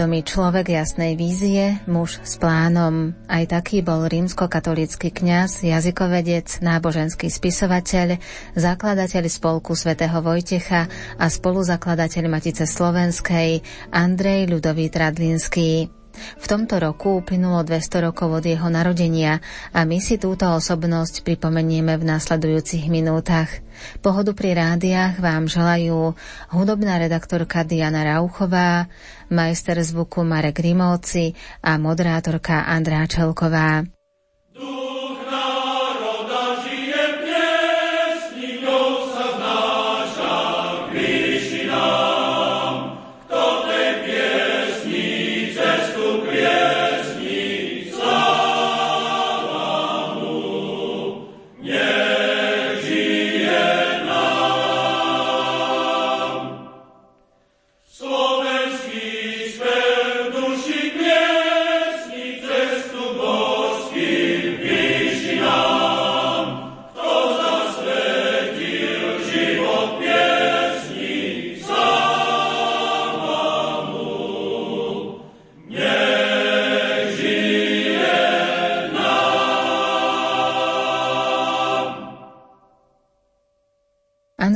Cieľavedomý človek jasnej vízie, muž s plánom. Aj taký bol rímsko-katolícky kňaz, jazykovedec, náboženský spisovateľ, zakladateľ spolku svätého Vojtecha a spoluzakladateľ Matice Slovenskej Andrej Ľudovít Radlinský. V tomto roku uplynulo 200 rokov od jeho narodenia a my si túto osobnosť pripomenieme v následujúcich minútach. Pohodu pri rádiách vám želajú hudobná redaktorka Diana Rauchová, majster zvuku Marek Rimovci a moderátorka Andrá Čelková.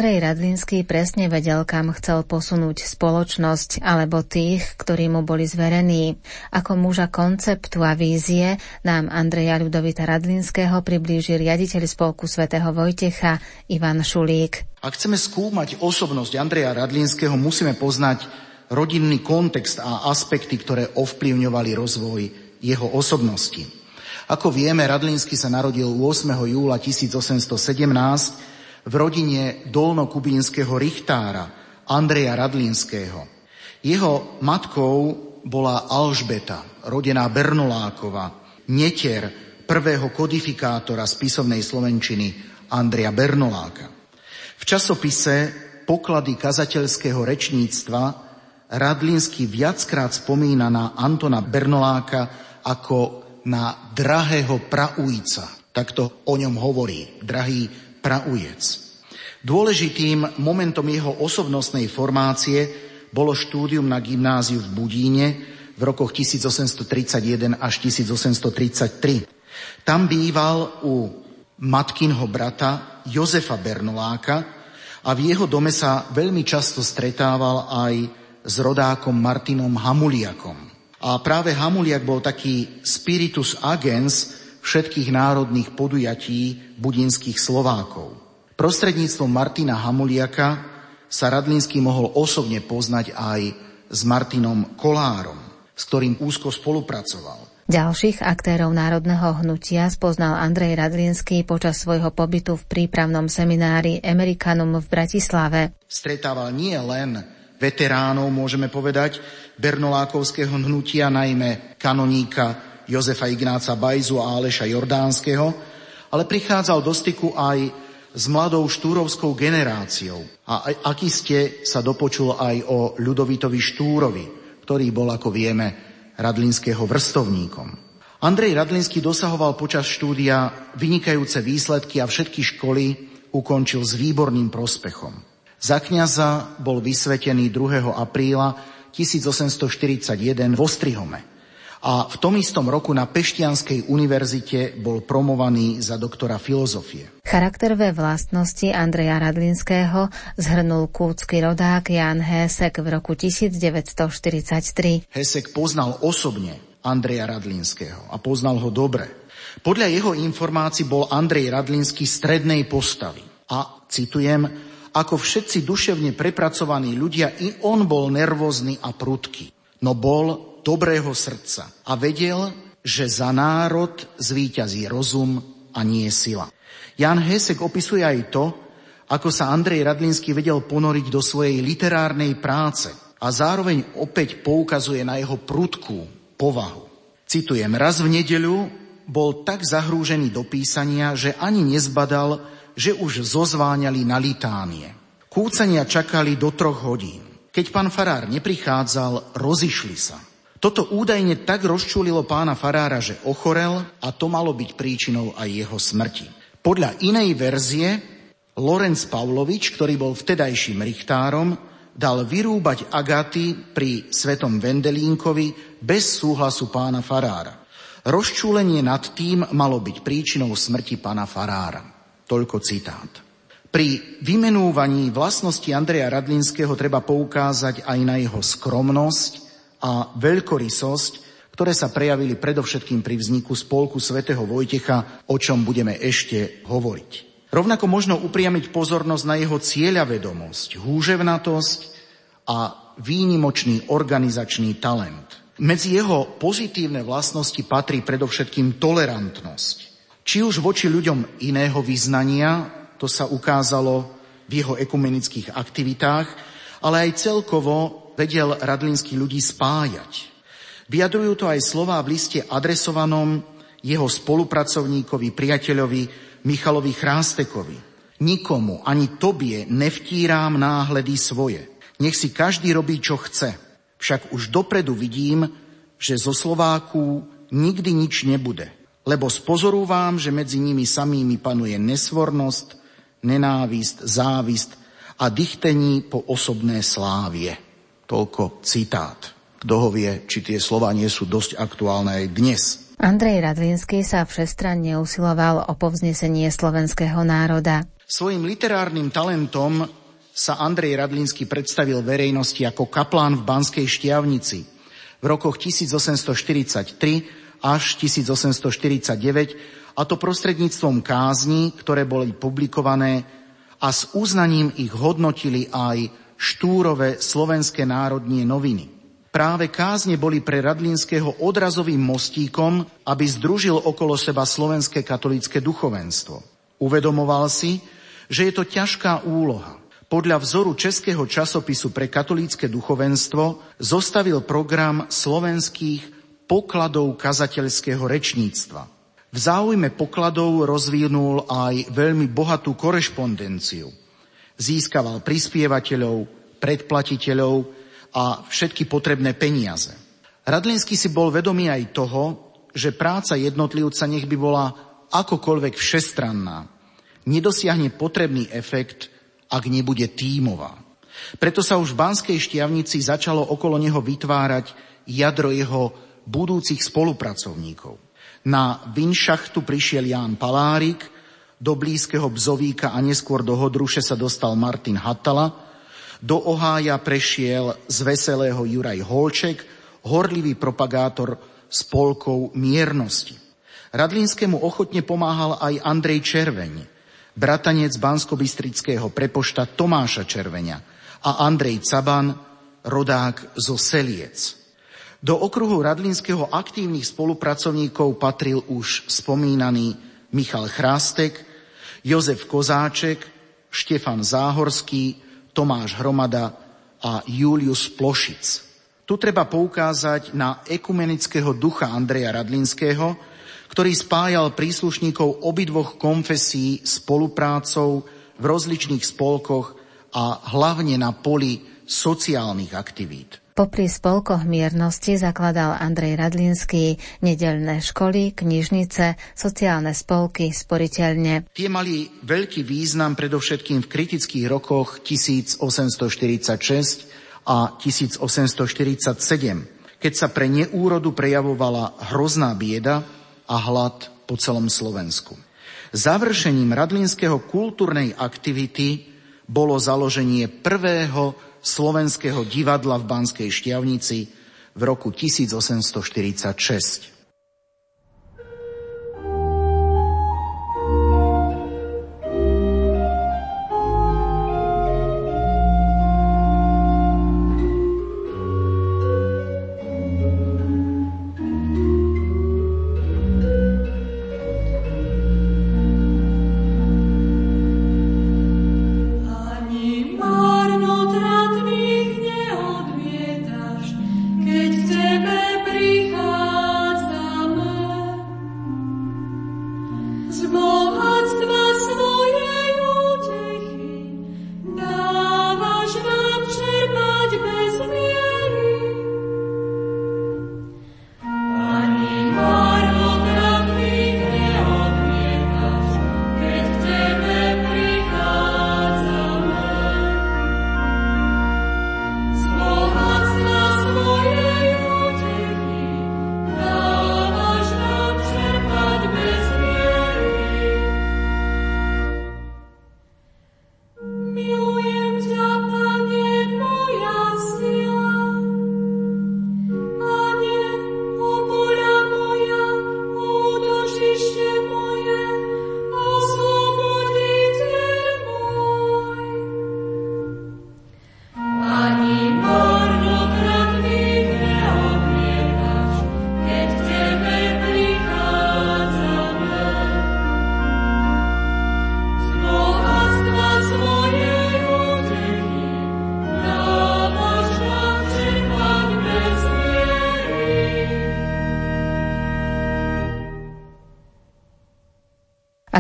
Radlinský presne vedel, kam chcel posunúť spoločnosť alebo tých, ktorí mu boli zverení. Ako muža konceptu a vízie nám Andreja Ľudovita Radlinského priblíži riaditeľ spolku svätého Vojtecha Ivan Šulík. Ak chceme skúmať osobnosť Andreja Radlinského, musíme poznať rodinný kontext a aspekty, ktoré ovplyvňovali rozvoj jeho osobnosti. Ako vieme, Radlinsky sa narodil 8. júla 1817 v rodine dolnokubínskeho richtára Andreja Radlinského. Jeho matkou bola Alžbeta, rodená Bernolákova, netier prvého kodifikátora spisovnej slovenčiny Andreja Bernoláka. V časopise Poklady kazateľského rečníctva Radlinsky viackrát spomína na Antona Bernoláka ako na drahého praujca. Takto o ňom hovorí, drahý praujec. Dôležitým momentom jeho osobnostnej formácie bolo štúdium na gymnáziu v Budíne v rokoch 1831 až 1833. Tam býval u matkinho brata Jozefa Bernoláka a v jeho dome sa veľmi často stretával aj s rodákom Martinom Hamuliakom. A práve Hamuliak bol taký spiritus agens všetkých národných podujatí budinských Slovákov. Prostredníctvom Martina Hamuliaka sa Radlinský mohol osobne poznať aj s Martinom Kolárom, s ktorým úzko spolupracoval. Ďalších aktérov národného hnutia spoznal Andrej Radlinský počas svojho pobytu v prípravnom seminári Americanum v Bratislave. Stretával nie len veteránov, môžeme povedať, Bernolákovského hnutia, najmä kanoníka Jozefa Ignáca Bajzu a Aleša Jordánskeho, ale prichádzal do styku aj s mladou štúrovskou generáciou. A aký ste sa dopočul aj o Ľudovitovi Štúrovi, ktorý bol, ako vieme, Radlinského vrstovníkom. Andrej Radlinský dosahoval počas štúdia vynikajúce výsledky a všetky školy ukončil s výborným prospechom. Za kniaza bol vysvetený 2. apríla 1841 v Ostrihome a v tom istom roku na Peštianskej univerzite bol promovaný za doktora filozofie. Charakterové vlastnosti Andreja Radlinského zhrnul kúcky rodák Jan Hesek v roku 1943. Hesek poznal osobne Andreja Radlinského a poznal ho dobre. Podľa jeho informácií bol Andrej Radlinský strednej postavy. A citujem, ako všetci duševne prepracovaní ľudia, i on bol nervózny a prudký. No bol dobrého srdca a vedel, že za národ zvíťazí rozum a nie sila. Jan Hesek opisuje aj to, ako sa Andrej Radlinský vedel ponoriť do svojej literárnej práce a zároveň opäť poukazuje na jeho prudkú povahu. Citujem, raz v nedeľu bol tak zahrúžený do písania, že ani nezbadal, že už zozváňali na litánie. Kúcania čakali do troch hodín. Keď pán farár neprichádzal, rozišli sa. Toto údajne tak rozčulilo pána farára, že ochorel a to malo byť príčinou aj jeho smrti. Podľa inej verzie Lorenz Pavlovič, ktorý bol vtedajším richtárom, dal vyrúbať agaty pri svetom Vendelínkovi bez súhlasu pána Farára. Rozčúlenie nad tým malo byť príčinou smrti pána Farára. Toľko citát. Pri vymenúvaní vlastnosti Andreja Radlinského treba poukázať aj na jeho skromnosť a veľkorysosť, ktoré sa prejavili predovšetkým pri vzniku spolku svätého Vojtecha, o čom budeme ešte hovoriť. Rovnako možno upriamiť pozornosť na jeho cieľavedomosť, húževnatosť a výnimočný organizačný talent. Medzi jeho pozitívne vlastnosti patrí predovšetkým tolerantnosť. Či už voči ľuďom iného vyznania, to sa ukázalo v jeho ekumenických aktivitách, ale aj celkovo vedel radlínsky ľudí spájať. Vyjadrujú to aj slová v liste adresovanom jeho spolupracovníkovi, priateľovi Michalovi Chrástekovi. Nikomu, ani tobie nevtírám náhledy svoje. Nech si každý robí, čo chce. Však už dopredu vidím, že zo Slováků nikdy nič nebude. Lebo spozorúvam, že medzi nimi samými panuje nesvornosť, nenávist, závist a dychtení po osobné slávie. Toľko citát. Kto ho vie, či tie slova nie sú dosť aktuálne aj dnes. Andrej Radlinský sa všestranne usiloval o povznesenie slovenského národa. Svojim literárnym talentom sa Andrej Radlinský predstavil verejnosti ako kaplán v Banskej Štiavnici v rokoch 1843 až 1849 a to prostredníctvom kázni, ktoré boli publikované a s uznaním ich hodnotili aj štúrové slovenské národnie noviny. Práve kázne boli pre Radlinského odrazovým mostíkom, aby združil okolo seba slovenské katolické duchovenstvo. Uvedomoval si, že je to ťažká úloha. Podľa vzoru českého časopisu pre katolícke duchovenstvo zostavil program slovenských pokladov kazateľského rečníctva. V záujme pokladov rozvinul aj veľmi bohatú korešpondenciu. Získaval prispievateľov, predplatiteľov, a všetky potrebné peniaze. Radlinský si bol vedomý aj toho, že práca jednotlivca nech by bola akokoľvek všestranná. Nedosiahne potrebný efekt, ak nebude tímová. Preto sa už v Banskej štiavnici začalo okolo neho vytvárať jadro jeho budúcich spolupracovníkov. Na Vinšachtu prišiel Ján Palárik, do blízkeho Bzovíka a neskôr do Hodruše sa dostal Martin Hatala, do Ohája prešiel z veselého Juraj Holček, horlivý propagátor spolkov miernosti. Radlinskému ochotne pomáhal aj Andrej Červeň, bratanec banskobistrického prepošta Tomáša Červeňa a Andrej Caban, rodák zo Seliec. Do okruhu Radlinského aktívnych spolupracovníkov patril už spomínaný Michal Chrástek, Jozef Kozáček, Štefan Záhorský, Tomáš Hromada a Julius Plošic. Tu treba poukázať na ekumenického ducha Andreja Radlinského, ktorý spájal príslušníkov obidvoch konfesí spoluprácou v rozličných spolkoch a hlavne na poli sociálnych aktivít. Popri spolkoch miernosti zakladal Andrej Radlinský nedelné školy, knižnice, sociálne spolky, sporiteľne. Tie mali veľký význam predovšetkým v kritických rokoch 1846 a 1847, keď sa pre neúrodu prejavovala hrozná bieda a hlad po celom Slovensku. Završením radlinského kultúrnej aktivity bolo založenie prvého slovenského divadla v Banskej Štiavnici v roku 1846.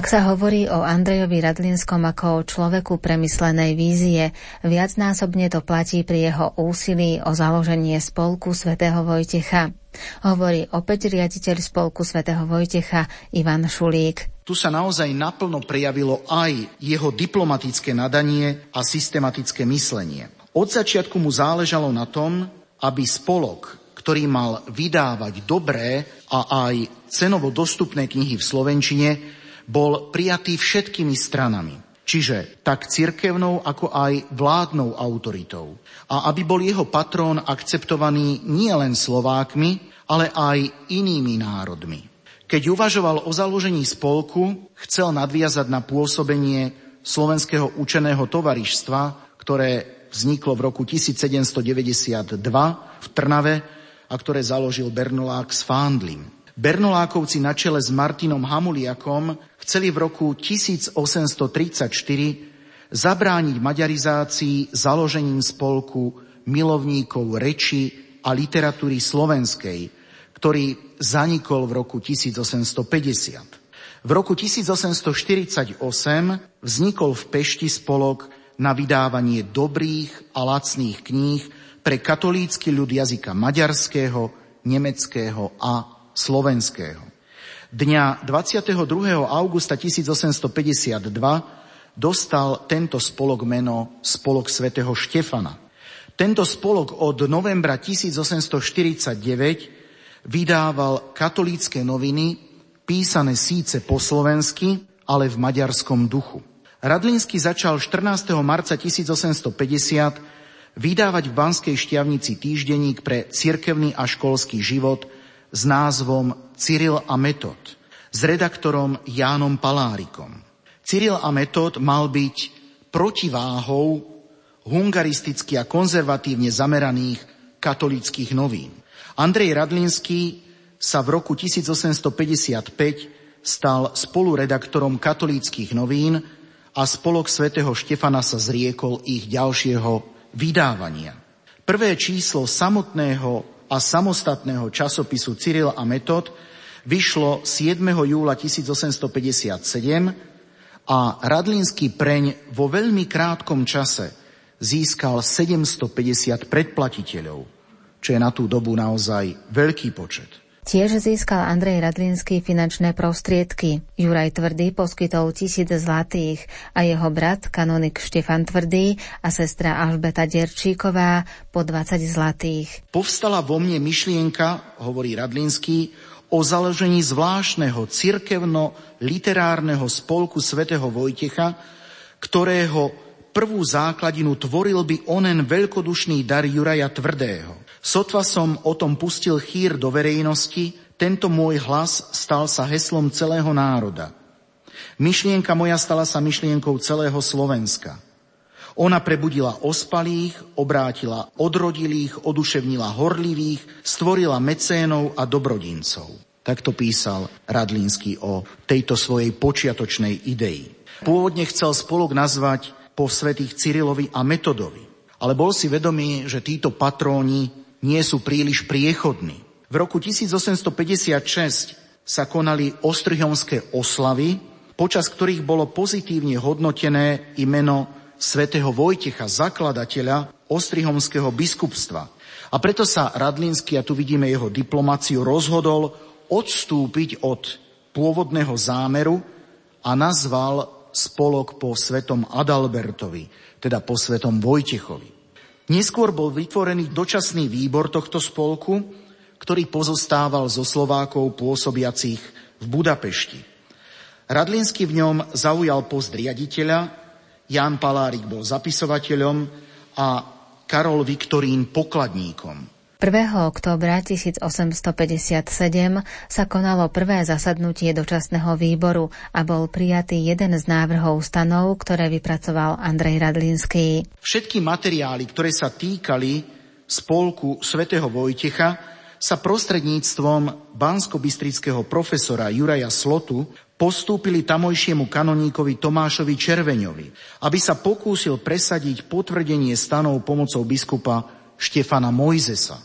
sa hovorí o Andrejovi Radlinskom ako o človeku premyslenej vízie. Viacnásobne to platí pri jeho úsilí o založenie spolku svätého Vojtecha. Hovorí opäť riaditeľ spolku svätého Vojtecha Ivan Šulík. Tu sa naozaj naplno prejavilo aj jeho diplomatické nadanie a systematické myslenie. Od začiatku mu záležalo na tom, aby spolok, ktorý mal vydávať dobré a aj cenovo dostupné knihy v Slovenčine, bol prijatý všetkými stranami. Čiže tak cirkevnou, ako aj vládnou autoritou. A aby bol jeho patrón akceptovaný nielen Slovákmi, ale aj inými národmi. Keď uvažoval o založení spolku, chcel nadviazať na pôsobenie Slovenského učeného tovarištva, ktoré vzniklo v roku 1792 v Trnave a ktoré založil Bernolák s Fándlim. Bernolákovci na čele s Martinom Hamuliakom chceli v roku 1834 zabrániť maďarizácii založením spolku milovníkov reči a literatúry slovenskej, ktorý zanikol v roku 1850. V roku 1848 vznikol v Pešti spolok na vydávanie dobrých a lacných kníh pre katolícky ľud jazyka maďarského, nemeckého a slovenského. Dňa 22. augusta 1852 dostal tento spolok meno Spolok svätého Štefana. Tento spolok od novembra 1849 vydával katolícke noviny, písané síce po slovensky, ale v maďarskom duchu. Radlinsky začal 14. marca 1850 vydávať v Banskej šťavnici týždenník pre cirkevný a školský život s názvom Cyril a Metod s redaktorom Jánom Palárikom. Cyril a Metod mal byť protiváhou hungaristicky a konzervatívne zameraných katolických novín. Andrej Radlinský sa v roku 1855 stal spoluredaktorom katolíckých novín a spolok svätého Štefana sa zriekol ich ďalšieho vydávania. Prvé číslo samotného a samostatného časopisu Cyril a Metod vyšlo 7. júla 1857 a Radlínsky preň vo veľmi krátkom čase získal 750 predplatiteľov, čo je na tú dobu naozaj veľký počet. Tiež získal Andrej Radlinský finančné prostriedky. Juraj Tvrdý poskytol tisíc zlatých a jeho brat, kanonik Štefan Tvrdý a sestra Alžbeta Derčíková po 20 zlatých. Povstala vo mne myšlienka, hovorí Radlinský, o založení zvláštneho cirkevno-literárneho spolku svätého Vojtecha, ktorého prvú základinu tvoril by onen veľkodušný dar Juraja Tvrdého. Sotva som o tom pustil chýr do verejnosti, tento môj hlas stal sa heslom celého národa. Myšlienka moja stala sa myšlienkou celého Slovenska. Ona prebudila ospalých, obrátila odrodilých, oduševnila horlivých, stvorila mecénov a dobrodincov. Takto písal Radlínsky o tejto svojej počiatočnej idei. Pôvodne chcel spolok nazvať po svetých Cyrilovi a Metodovi, ale bol si vedomý, že títo patróni nie sú príliš priechodní. V roku 1856 sa konali ostrihomské oslavy, počas ktorých bolo pozitívne hodnotené i meno svätého Vojtecha, zakladateľa ostrihomského biskupstva. A preto sa Radlinsky, a tu vidíme jeho diplomáciu, rozhodol odstúpiť od pôvodného zámeru a nazval spolok po svetom Adalbertovi, teda po svetom Vojtechovi. Neskôr bol vytvorený dočasný výbor tohto spolku, ktorý pozostával zo Slovákov pôsobiacich v Budapešti. Radlinsky v ňom zaujal post riaditeľa, Jan Palárik bol zapisovateľom a Karol Viktorín pokladníkom. 1. októbra 1857 sa konalo prvé zasadnutie dočasného výboru a bol prijatý jeden z návrhov stanov, ktoré vypracoval Andrej Radlinský. Všetky materiály, ktoré sa týkali spolku svätého Vojtecha, sa prostredníctvom bansko-bystrického profesora Juraja Slotu postúpili tamojšiemu kanoníkovi Tomášovi Červeňovi, aby sa pokúsil presadiť potvrdenie stanov pomocou biskupa Štefana Mojzesa.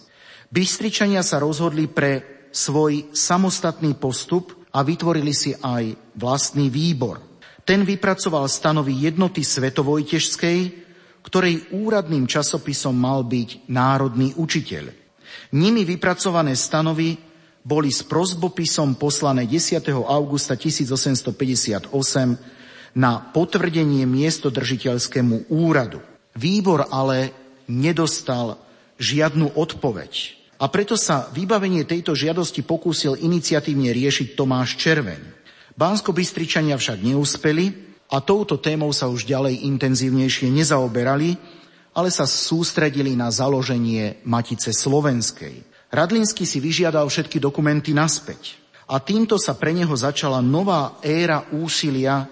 Bystričania sa rozhodli pre svoj samostatný postup a vytvorili si aj vlastný výbor. Ten vypracoval stanovy jednoty Svetovojtežskej, ktorej úradným časopisom mal byť Národný učiteľ. Nimi vypracované stanovy boli s prozbopisom poslané 10. augusta 1858 na potvrdenie miestodržiteľskému úradu. Výbor ale nedostal žiadnu odpoveď. A preto sa vybavenie tejto žiadosti pokúsil iniciatívne riešiť Tomáš Červeň. Bánsko-Bystričania však neúspeli a touto témou sa už ďalej intenzívnejšie nezaoberali, ale sa sústredili na založenie Matice Slovenskej. Radlinsky si vyžiadal všetky dokumenty naspäť. A týmto sa pre neho začala nová éra úsilia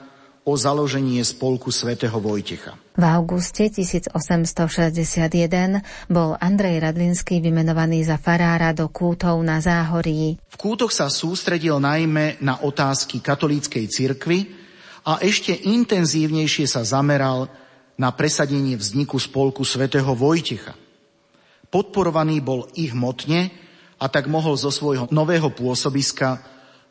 o založenie spolku svätého Vojtecha. V auguste 1861 bol Andrej Radlinský vymenovaný za farára do Kútov na Záhorí. V Kútoch sa sústredil najmä na otázky katolíckej cirkvy a ešte intenzívnejšie sa zameral na presadenie vzniku spolku svätého Vojtecha. Podporovaný bol ich motne a tak mohol zo svojho nového pôsobiska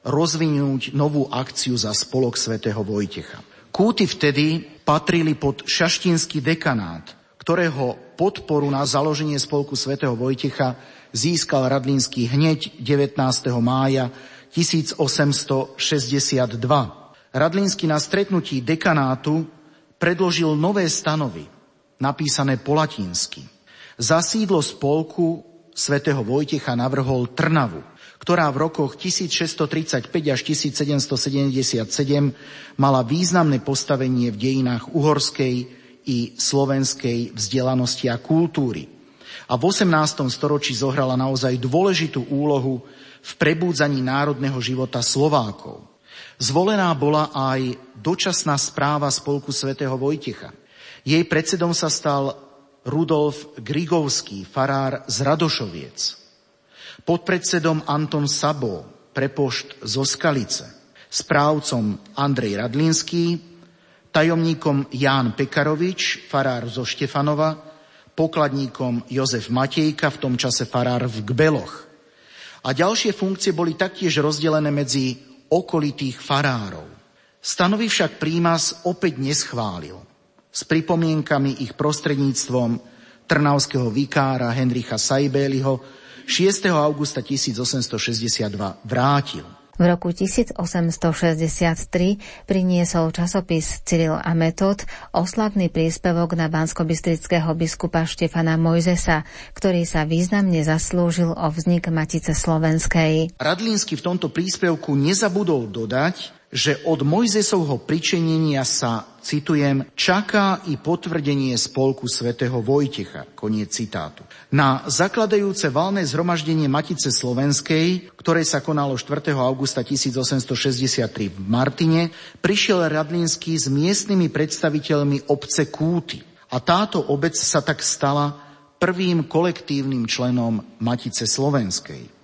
rozvinúť novú akciu za spolok svätého Vojtecha. Kúty vtedy patrili pod šaštinský dekanát, ktorého podporu na založenie spolku svätého Vojtecha získal Radlínsky hneď 19. mája 1862. Radlínsky na stretnutí dekanátu predložil nové stanovy, napísané po latinsky. Za sídlo spolku svätého Vojtecha navrhol Trnavu, ktorá v rokoch 1635 až 1777 mala významné postavenie v dejinách uhorskej i slovenskej vzdelanosti a kultúry. A v 18. storočí zohrala naozaj dôležitú úlohu v prebúdzaní národného života Slovákov. Zvolená bola aj dočasná správa spolku svätého Vojtecha. Jej predsedom sa stal Rudolf Grigovský, farár z Radošoviec. Podpredsedom Anton Sabo, prepošt zo Skalice. Správcom Andrej Radlinský, tajomníkom Ján Pekarovič, farár zo Štefanova, pokladníkom Jozef Matejka, v tom čase farár v Gbeloch. A ďalšie funkcie boli taktiež rozdelené medzi okolitých farárov. Stanovy však prímas opäť neschválil s pripomienkami ich prostredníctvom trnavského vikára Henricha Saibéliho 6. augusta 1862 vrátil. V roku 1863 priniesol časopis Cyril a Metod oslavný príspevok na banskobistrického biskupa Štefana Mojzesa, ktorý sa významne zaslúžil o vznik Matice Slovenskej. Radlínsky v tomto príspevku nezabudol dodať, že od Mojzesovho pričenenia sa, citujem, čaká i potvrdenie spolku svätého Vojtecha. Koniec citátu. Na zakladajúce valné zhromaždenie Matice Slovenskej, ktoré sa konalo 4. augusta 1863 v Martine, prišiel Radlinský s miestnymi predstaviteľmi obce Kúty. A táto obec sa tak stala prvým kolektívnym členom Matice Slovenskej.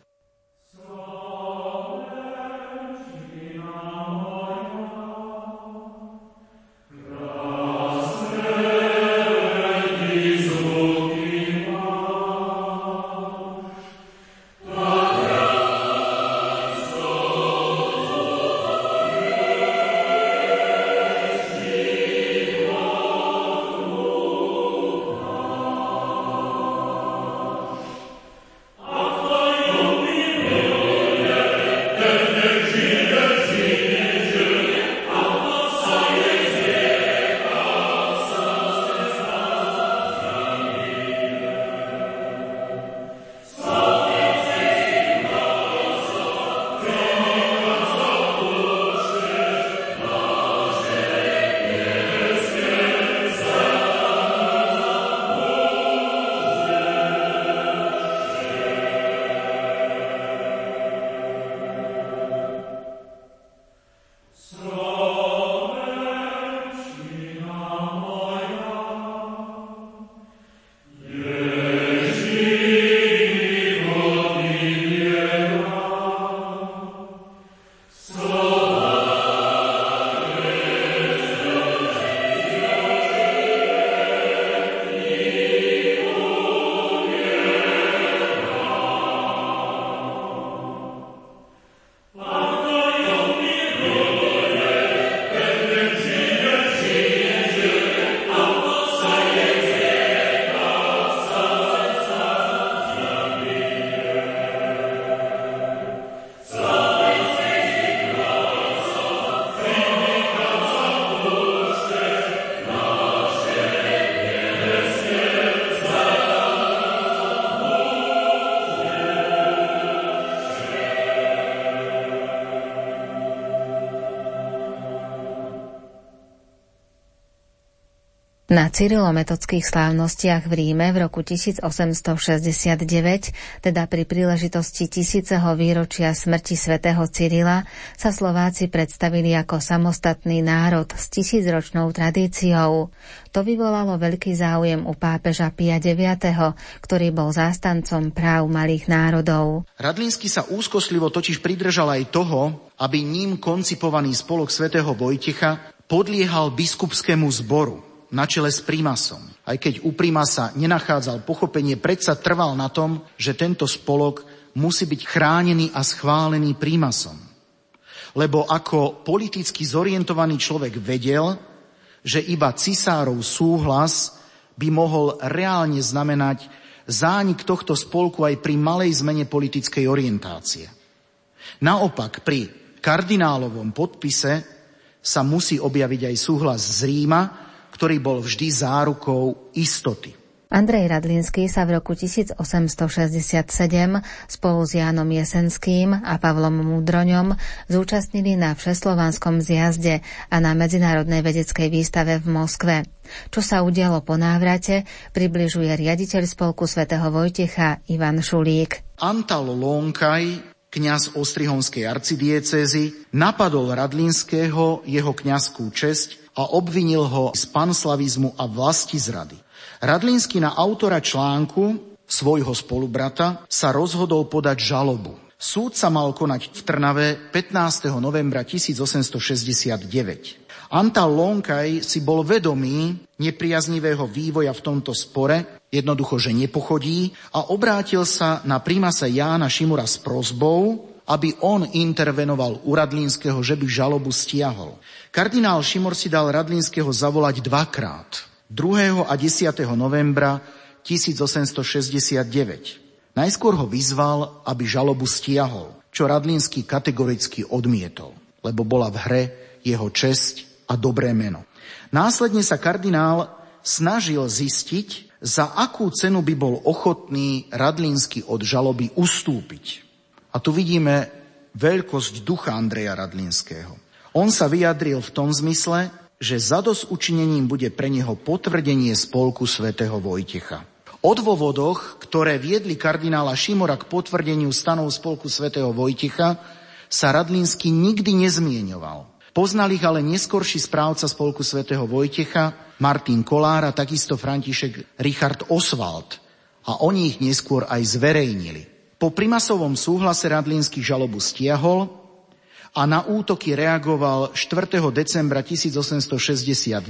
Cyrilometodských slávnostiach v Ríme v roku 1869, teda pri príležitosti tisíceho výročia smrti svätého Cyrila, sa Slováci predstavili ako samostatný národ s tisícročnou tradíciou. To vyvolalo veľký záujem u pápeža Pia IX, ktorý bol zástancom práv malých národov. Radlínsky sa úzkoslivo totiž pridržal aj toho, aby ním koncipovaný spolok svätého Vojtecha podliehal biskupskému zboru na čele s primasom. Aj keď u primasa nenachádzal pochopenie, predsa trval na tom, že tento spolok musí byť chránený a schválený prímasom. Lebo ako politicky zorientovaný človek vedel, že iba cisárov súhlas by mohol reálne znamenať zánik tohto spolku aj pri malej zmene politickej orientácie. Naopak, pri kardinálovom podpise sa musí objaviť aj súhlas z Ríma, ktorý bol vždy zárukou istoty. Andrej Radlinský sa v roku 1867 spolu s Jánom Jesenským a Pavlom Múdroňom zúčastnili na Všeslovanskom zjazde a na Medzinárodnej vedeckej výstave v Moskve. Čo sa udialo po návrate, približuje riaditeľ spolku svätého Vojtecha Ivan Šulík. Antal Lónkaj kňaz Ostrihonskej arcidiecezy, napadol Radlinského jeho kňazskú česť a obvinil ho z panslavizmu a vlasti zrady. Radlínsky na autora článku, svojho spolubrata, sa rozhodol podať žalobu. Súd sa mal konať v Trnave 15. novembra 1869. Antal Lonkaj si bol vedomý nepriaznivého vývoja v tomto spore, jednoducho, že nepochodí a obrátil sa na prímasa Jána Šimura s prozbou, aby on intervenoval u Radlínskeho, že by žalobu stiahol. Kardinál Šimor si dal Radlínskeho zavolať dvakrát. 2. a 10. novembra 1869. Najskôr ho vyzval, aby žalobu stiahol, čo Radlínsky kategoricky odmietol, lebo bola v hre jeho česť a dobré meno. Následne sa kardinál snažil zistiť, za akú cenu by bol ochotný Radlínsky od žaloby ustúpiť. A tu vidíme veľkosť ducha Andreja Radlinského. On sa vyjadril v tom zmysle, že zados učinením bude pre neho potvrdenie spolku svätého Vojtecha. O dôvodoch, ktoré viedli kardinála Šimora k potvrdeniu stanov spolku svätého Vojtecha, sa Radlínsky nikdy nezmieňoval. Poznal ich ale neskorší správca spolku svätého Vojtecha, Martin Kolár a takisto František Richard Oswald. A oni ich neskôr aj zverejnili. Po primasovom súhlase Radlínsky žalobu stiahol a na útoky reagoval 4. decembra 1869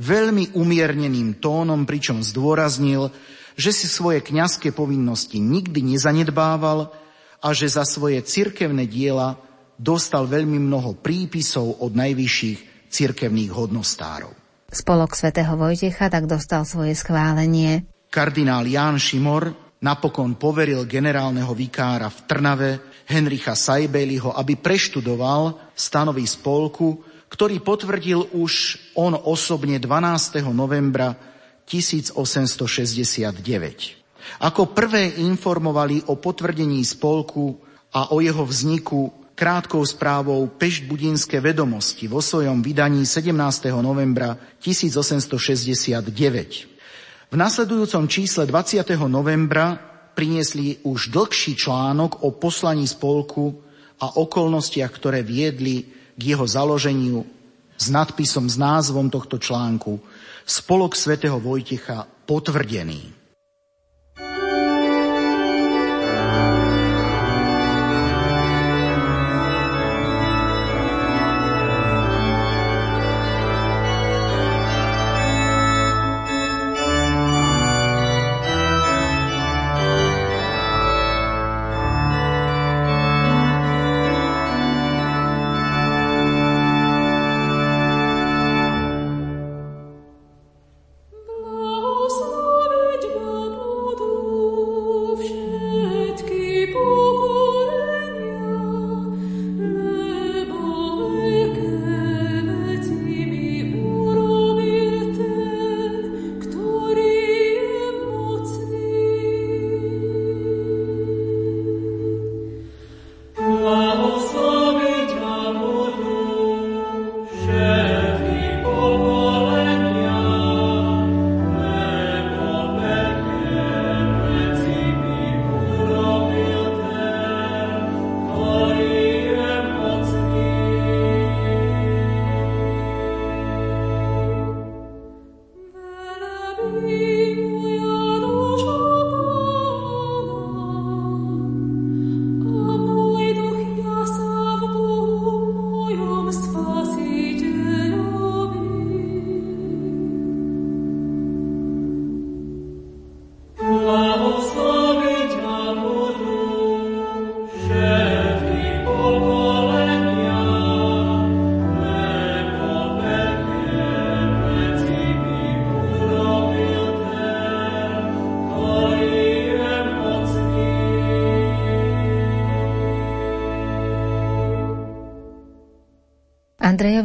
veľmi umierneným tónom, pričom zdôraznil, že si svoje kňazské povinnosti nikdy nezanedbával a že za svoje cirkevné diela dostal veľmi mnoho prípisov od najvyšších cirkevných hodnostárov. Spolok svätého Vojtecha tak dostal svoje schválenie. Kardinál Ján Šimor napokon poveril generálneho vikára v Trnave Henricha Sajbeliho, aby preštudoval stanovy spolku, ktorý potvrdil už on osobne 12. novembra 1869. Ako prvé informovali o potvrdení spolku a o jeho vzniku krátkou správou Pešť-Budinské vedomosti vo svojom vydaní 17. novembra 1869. V nasledujúcom čísle 20. novembra priniesli už dlhší článok o poslaní spolku a okolnostiach, ktoré viedli k jeho založeniu s nadpisom, s názvom tohto článku Spolok svätého Vojtecha potvrdený.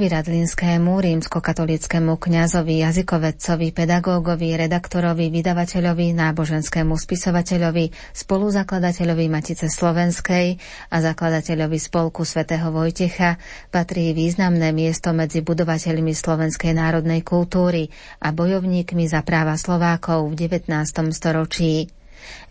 Andrejovi Radlinskému, rímskokatolickému kňazovi, jazykovedcovi, pedagógovi, redaktorovi, vydavateľovi, náboženskému spisovateľovi, spoluzakladateľovi Matice Slovenskej a zakladateľovi Spolku svätého Vojtecha patrí významné miesto medzi budovateľmi slovenskej národnej kultúry a bojovníkmi za práva Slovákov v 19. storočí.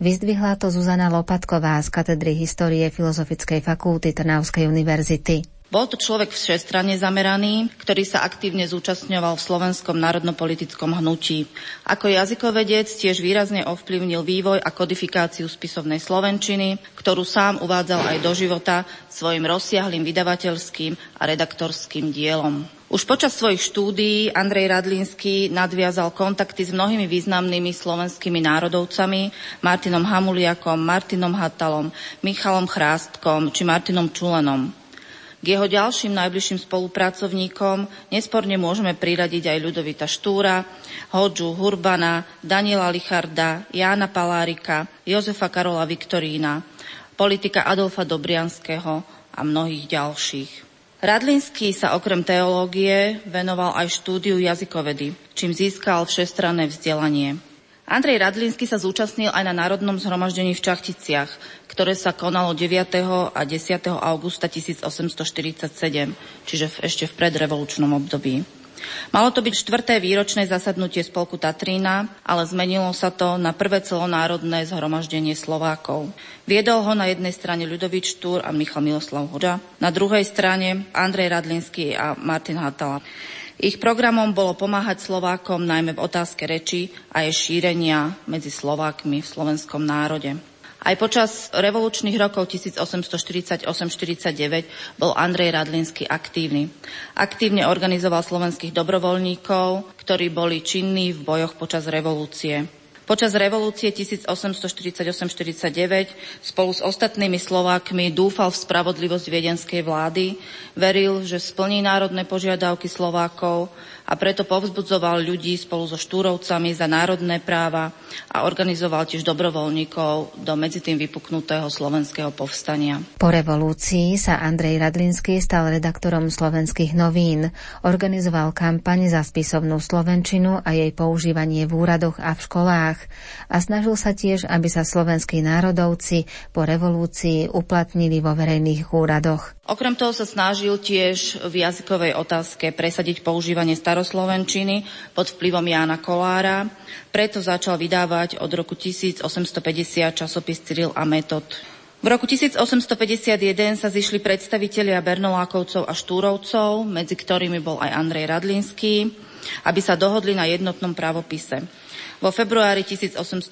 Vyzdvihla to Zuzana Lopatková z katedry histórie Filozofickej fakulty Trnavskej univerzity. Bol to človek všestranne zameraný, ktorý sa aktívne zúčastňoval v slovenskom národnopolitickom hnutí. Ako jazykovedec tiež výrazne ovplyvnil vývoj a kodifikáciu spisovnej slovenčiny, ktorú sám uvádzal aj do života svojim rozsiahlým vydavateľským a redaktorským dielom. Už počas svojich štúdií Andrej Radlínsky nadviazal kontakty s mnohými významnými slovenskými národovcami, Martinom Hamuliakom, Martinom Hatalom, Michalom Chrástkom či Martinom Čulenom. K jeho ďalším najbližším spolupracovníkom nesporne môžeme priradiť aj Ľudovita Štúra, Hodžu Hurbana, Daniela Licharda, Jána Palárika, Jozefa Karola Viktorína, politika Adolfa Dobrianského a mnohých ďalších. Radlinský sa okrem teológie venoval aj štúdiu jazykovedy, čím získal všestranné vzdelanie. Andrej Radlínsky sa zúčastnil aj na Národnom zhromaždení v Čachticiach, ktoré sa konalo 9. a 10. augusta 1847, čiže v, ešte v predrevolučnom období. Malo to byť štvrté výročné zasadnutie spolku Tatrína, ale zmenilo sa to na prvé celonárodné zhromaždenie Slovákov. Viedol ho na jednej strane Ľudovít Štúr a Michal Miloslav Hoďa, na druhej strane Andrej Radlinský a Martin Hatala. Ich programom bolo pomáhať Slovákom najmä v otázke reči a jej šírenia medzi Slovákmi v slovenskom národe. Aj počas revolučných rokov 1848-49 bol Andrej Radlinsky aktívny. Aktívne organizoval slovenských dobrovoľníkov, ktorí boli činní v bojoch počas revolúcie. Počas revolúcie 1848-49 spolu s ostatnými Slovákmi dúfal v spravodlivosť viedenskej vlády, veril, že splní národné požiadavky Slovákov a preto povzbudzoval ľudí spolu so Štúrovcami za národné práva a organizoval tiež dobrovoľníkov do medzi tým vypuknutého slovenského povstania. Po revolúcii sa Andrej Radlinský stal redaktorom slovenských novín, organizoval kampaň za spisovnú slovenčinu a jej používanie v úradoch a v školách a snažil sa tiež, aby sa slovenskí národovci po revolúcii uplatnili vo verejných úradoch. Okrem toho sa snažil tiež v jazykovej otázke presadiť používanie staroslovenčiny pod vplyvom Jána Kolára, preto začal vydávať od roku 1850 časopis Cyril a Metod. V roku 1851 sa zišli predstavitelia Bernolákovcov a Štúrovcov, medzi ktorými bol aj Andrej Radlinský, aby sa dohodli na jednotnom právopise. Vo februári 1850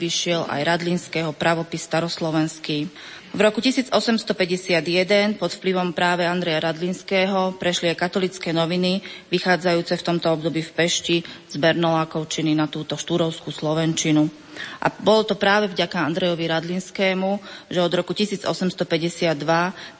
vyšiel aj Radlinského pravopis staroslovenský. V roku 1851 pod vplyvom práve Andreja Radlinského prešli aj katolické noviny, vychádzajúce v tomto období v Pešti z Bernolákovčiny na túto štúrovskú slovenčinu. A bolo to práve vďaka Andrejovi Radlinskému, že od roku 1852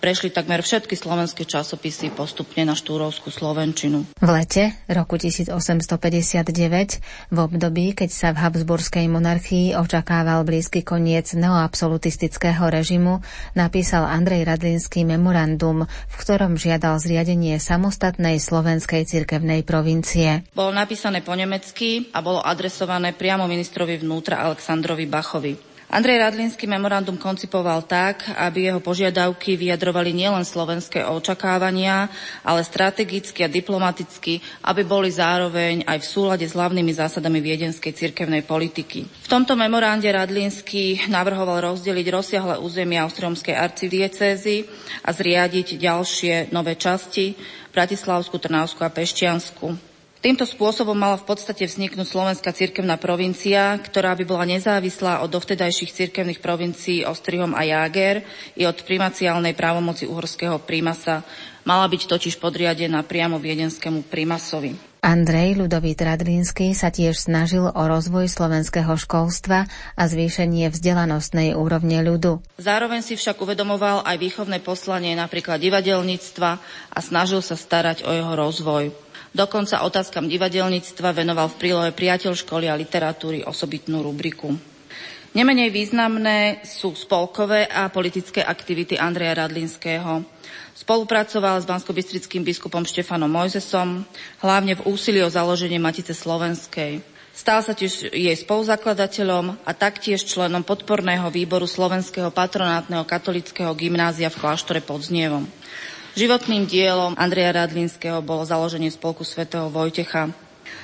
prešli takmer všetky slovenské časopisy postupne na štúrovskú Slovenčinu. V lete roku 1859, v období, keď sa v Habsburskej monarchii očakával blízky koniec neoabsolutistického režimu, napísal Andrej Radlinský memorandum, v ktorom žiadal zriadenie samostatnej slovenskej cirkevnej provincie. Bolo napísané po nemecky a bolo adresované priamo ministrovi vnútra Aleksandrovi Bachovi. Andrej Radlinský memorandum koncipoval tak, aby jeho požiadavky vyjadrovali nielen slovenské očakávania, ale strategicky a diplomaticky, aby boli zároveň aj v súlade s hlavnými zásadami viedenskej cirkevnej politiky. V tomto memorande Radlinský navrhoval rozdeliť rozsiahle územia Austriomskej arcidiecézy a zriadiť ďalšie nové časti Bratislavsku, Trnavsku a Pešťansku. Týmto spôsobom mala v podstate vzniknúť slovenská cirkevná provincia, ktorá by bola nezávislá od dovtedajších cirkevných provincií Ostrihom a Jáger i od primaciálnej právomoci uhorského prímasa. Mala byť totiž podriadená priamo viedenskému prímasovi. Andrej Ľudovít Radlínsky sa tiež snažil o rozvoj slovenského školstva a zvýšenie vzdelanostnej úrovne ľudu. Zároveň si však uvedomoval aj výchovné poslanie napríklad divadelníctva a snažil sa starať o jeho rozvoj. Dokonca otázkam divadelníctva venoval v prílohe priateľ školy a literatúry osobitnú rubriku. Nemenej významné sú spolkové a politické aktivity Andreja Radlinského. Spolupracoval s banskobistrickým biskupom Štefanom Mojzesom, hlavne v úsilí o založenie Matice Slovenskej. Stal sa tiež jej spoluzakladateľom a taktiež členom podporného výboru Slovenského patronátneho katolického gymnázia v kláštore pod Znievom. Životným dielom Andreja Radlinského bolo založenie spolku svätého Vojtecha.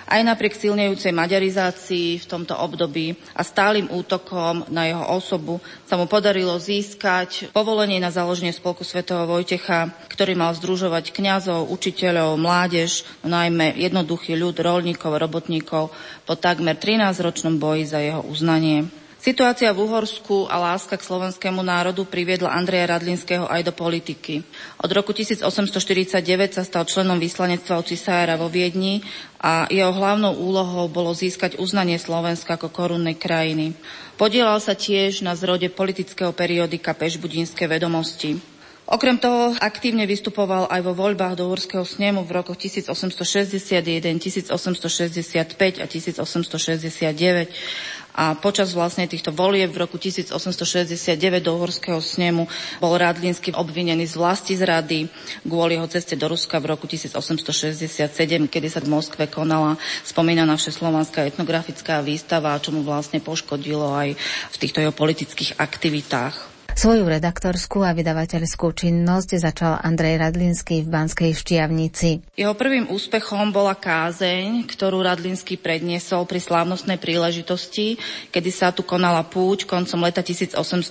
Aj napriek silnejúcej maďarizácii v tomto období a stálym útokom na jeho osobu sa mu podarilo získať povolenie na založenie spolku svätého Vojtecha, ktorý mal združovať kňazov, učiteľov, mládež, najmä jednoduchý ľud, rolníkov, robotníkov po takmer 13-ročnom boji za jeho uznanie. Situácia v Uhorsku a láska k slovenskému národu priviedla Andreja Radlinského aj do politiky. Od roku 1849 sa stal členom vyslanectva u cisára vo Viedni a jeho hlavnou úlohou bolo získať uznanie Slovenska ako korunnej krajiny. Podielal sa tiež na zrode politického periodika Pešbudínske vedomosti. Okrem toho aktívne vystupoval aj vo voľbách do Úrského snemu v rokoch 1861, 1865 a 1869 a počas vlastne týchto volieb v roku 1869 do Uhorského snemu bol Radlínsky obvinený z vlasti zrady kvôli jeho ceste do Ruska v roku 1867, kedy sa v Moskve konala spomínaná všeslovanská etnografická výstava, čo mu vlastne poškodilo aj v týchto jeho politických aktivitách. Svoju redaktorskú a vydavateľskú činnosť začal Andrej Radlinský v Banskej Štiavnici. Jeho prvým úspechom bola kázeň, ktorú Radlinský predniesol pri slávnostnej príležitosti, kedy sa tu konala púť koncom leta 1843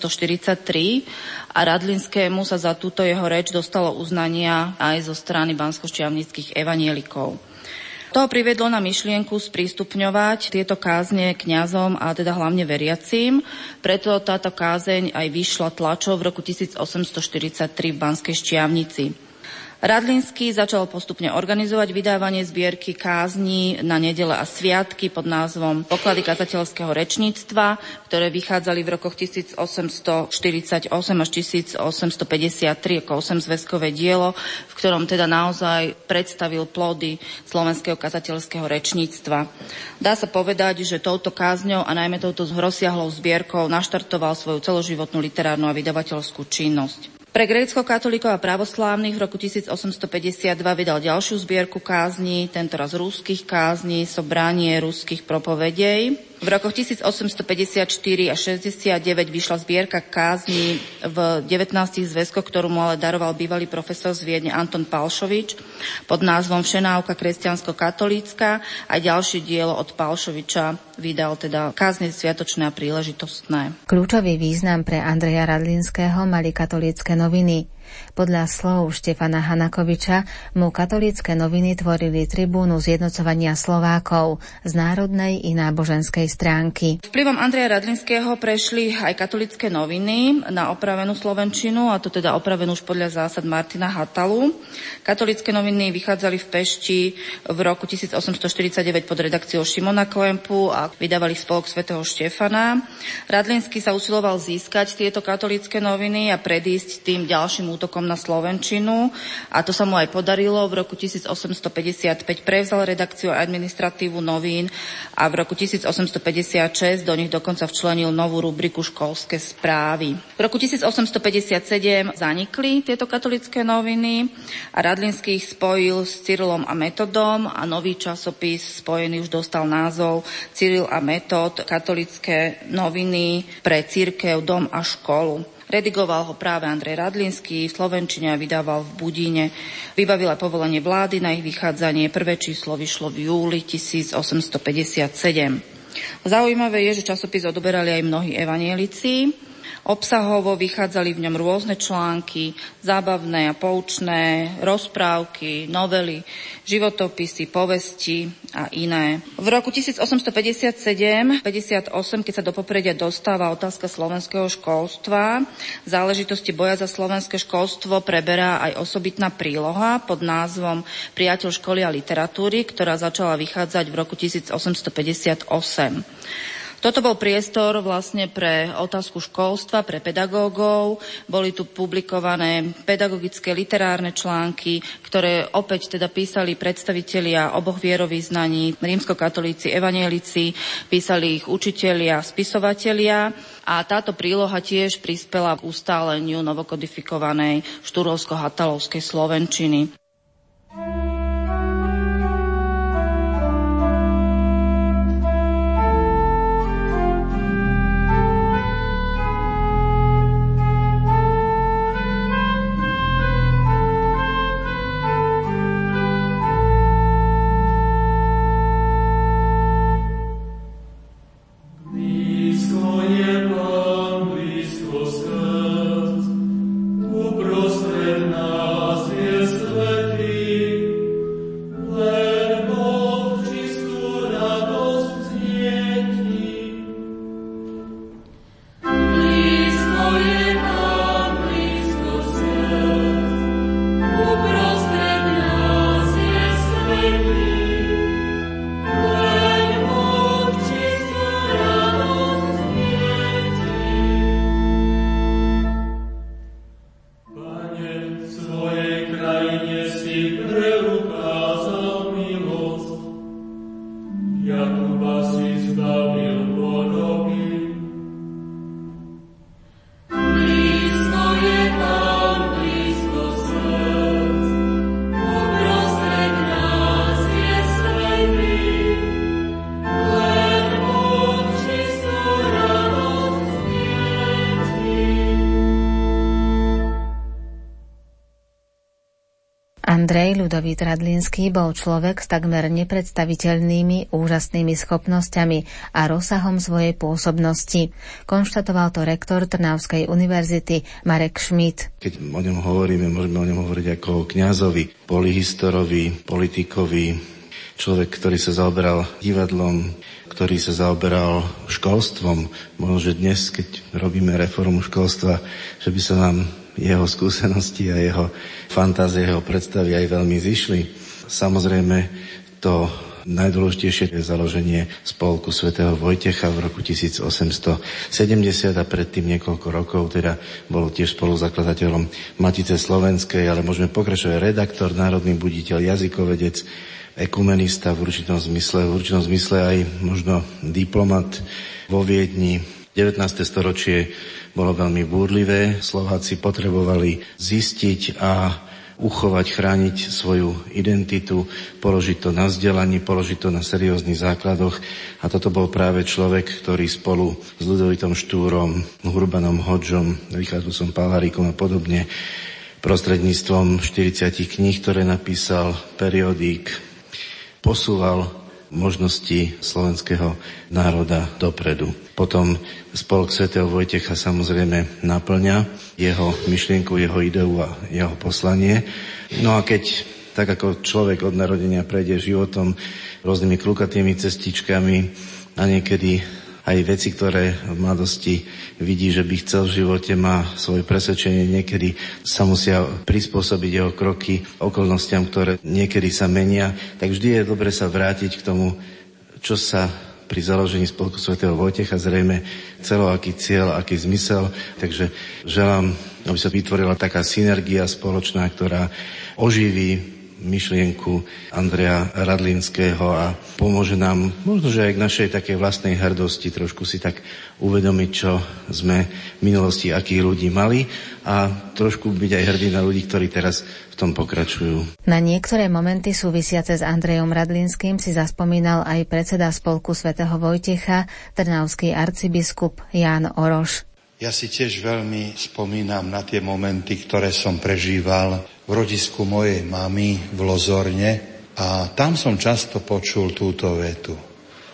a Radlinskému sa za túto jeho reč dostalo uznania aj zo strany bansko-štiavnických evanielikov. To privedlo na myšlienku sprístupňovať tieto kázne kňazom a teda hlavne veriacím. Preto táto kázeň aj vyšla tlačov v roku 1843 v Banskej Štiavnici. Radlinský začal postupne organizovať vydávanie zbierky kázni na nedele a sviatky pod názvom Poklady kazateľského rečníctva, ktoré vychádzali v rokoch 1848 až 1853 ako 8 zväzkové dielo, v ktorom teda naozaj predstavil plody slovenského kazateľského rečníctva. Dá sa povedať, že touto kázňou a najmä touto rozsiahlou zbierkou naštartoval svoju celoživotnú literárnu a vydavateľskú činnosť. Pre grécko-katolíkov a pravoslávnych v roku 1852 vydal ďalšiu zbierku kázni, tentoraz rúských kázni, sobranie ruských propovedej. V rokoch 1854 a 69 vyšla zbierka kázni v 19 zväzkoch, ktorú mu ale daroval bývalý profesor z Viedne Anton Palšovič pod názvom Všenávka kresťansko-katolícka a ďalšie dielo od Palšoviča vydal teda kázne sviatočné a príležitostné. Kľúčový význam pre Andreja Radlinského mali katolícke noviny. Podľa slov Štefana Hanakoviča mu katolícke noviny tvorili tribúnu zjednocovania Slovákov z národnej i náboženskej stránky. Vplyvom Andreja Radlinského prešli aj katolické noviny na opravenú slovenčinu, a to teda opravenú už podľa zásad Martina Hatalu. Katolické noviny vychádzali v Pešti v roku 1849 pod redakciou Šimona Klempu a vydávali spolok svätého Štefana. Radlinský sa usiloval získať tieto katolické noviny a predísť tým ďalším útokom na Slovenčinu a to sa mu aj podarilo. V roku 1855 prevzal redakciu a administratívu novín a v roku 1856 do nich dokonca včlenil novú rubriku školské správy. V roku 1857 zanikli tieto katolické noviny a Radlinský ich spojil s Cyrilom a Metodom a nový časopis spojený už dostal názov Cyril a Metod, katolické noviny pre církev, dom a školu. Redigoval ho práve Andrej Radlinský, v Slovenčine a vydával v Budíne. Vybavila povolenie vlády na ich vychádzanie. Prvé číslo vyšlo v júli 1857. Zaujímavé je, že časopis odoberali aj mnohí evanielici Obsahovo vychádzali v ňom rôzne články, zábavné a poučné, rozprávky, novely, životopisy, povesti a iné. V roku 1857-58, keď sa do popredia dostáva otázka slovenského školstva, záležitosti boja za slovenské školstvo preberá aj osobitná príloha pod názvom Priateľ školy a literatúry, ktorá začala vychádzať v roku 1858. Toto bol priestor vlastne pre otázku školstva, pre pedagógov. Boli tu publikované pedagogické literárne články, ktoré opäť teda písali predstavitelia oboch vierovýznaní, rímskokatolíci, evanielici, písali ich učitelia, spisovatelia a táto príloha tiež prispela k ustáleniu novokodifikovanej štúrovsko-hatalovskej slovenčiny. Andrej Ľudovít Radlinský bol človek s takmer nepredstaviteľnými úžasnými schopnosťami a rozsahom svojej pôsobnosti. Konštatoval to rektor Trnavskej univerzity Marek Schmidt. Keď o ňom hovoríme, môžeme o ňom hovoriť ako o kňazovi, polihistorovi, politikovi, človek, ktorý sa zaoberal divadlom, ktorý sa zaoberal školstvom. Možno, že dnes, keď robíme reformu školstva, že by sa nám jeho skúsenosti a jeho fantázie, jeho predstavy aj veľmi zišli. Samozrejme, to Najdôležitejšie je založenie spolku svätého Vojtecha v roku 1870 a predtým niekoľko rokov teda bol tiež spoluzakladateľom Matice Slovenskej, ale môžeme pokračovať redaktor, národný buditeľ, jazykovedec, ekumenista v určitom zmysle, v určitom zmysle aj možno diplomat vo Viedni. 19. storočie bolo veľmi búrlivé. Slováci potrebovali zistiť a uchovať, chrániť svoju identitu, položiť to na vzdelanie, položiť to na serióznych základoch. A toto bol práve človek, ktorý spolu s Ludovitom Štúrom, Hurbanom Hodžom, Richardom Palarikom a podobne prostredníctvom 40 kníh, ktoré napísal, periodík, posúval možnosti slovenského národa dopredu. Potom spolok svätého Vojtecha samozrejme naplňa jeho myšlienku, jeho ideu a jeho poslanie. No a keď tak ako človek od narodenia prejde životom rôznymi krukatými cestičkami a niekedy aj veci, ktoré v mladosti vidí, že by chcel v živote, má svoje presvedčenie, niekedy sa musia prispôsobiť jeho kroky okolnostiam, ktoré niekedy sa menia, tak vždy je dobre sa vrátiť k tomu, čo sa pri založení Spolku svätého Vojtecha zrejme celo aký cieľ, aký zmysel. Takže želám, aby sa vytvorila taká synergia spoločná, ktorá oživí myšlienku Andreja Radlinského a pomôže nám možno, že aj k našej takej vlastnej hrdosti trošku si tak uvedomiť, čo sme v minulosti, akých ľudí mali a trošku byť aj hrdý na ľudí, ktorí teraz v tom pokračujú. Na niektoré momenty súvisiace s Andrejom Radlinským si zaspomínal aj predseda spolku svätého Vojtecha, trnavský arcibiskup Ján Oroš. Ja si tiež veľmi spomínam na tie momenty, ktoré som prežíval rodisku mojej mamy v Lozorne a tam som často počul túto vetu.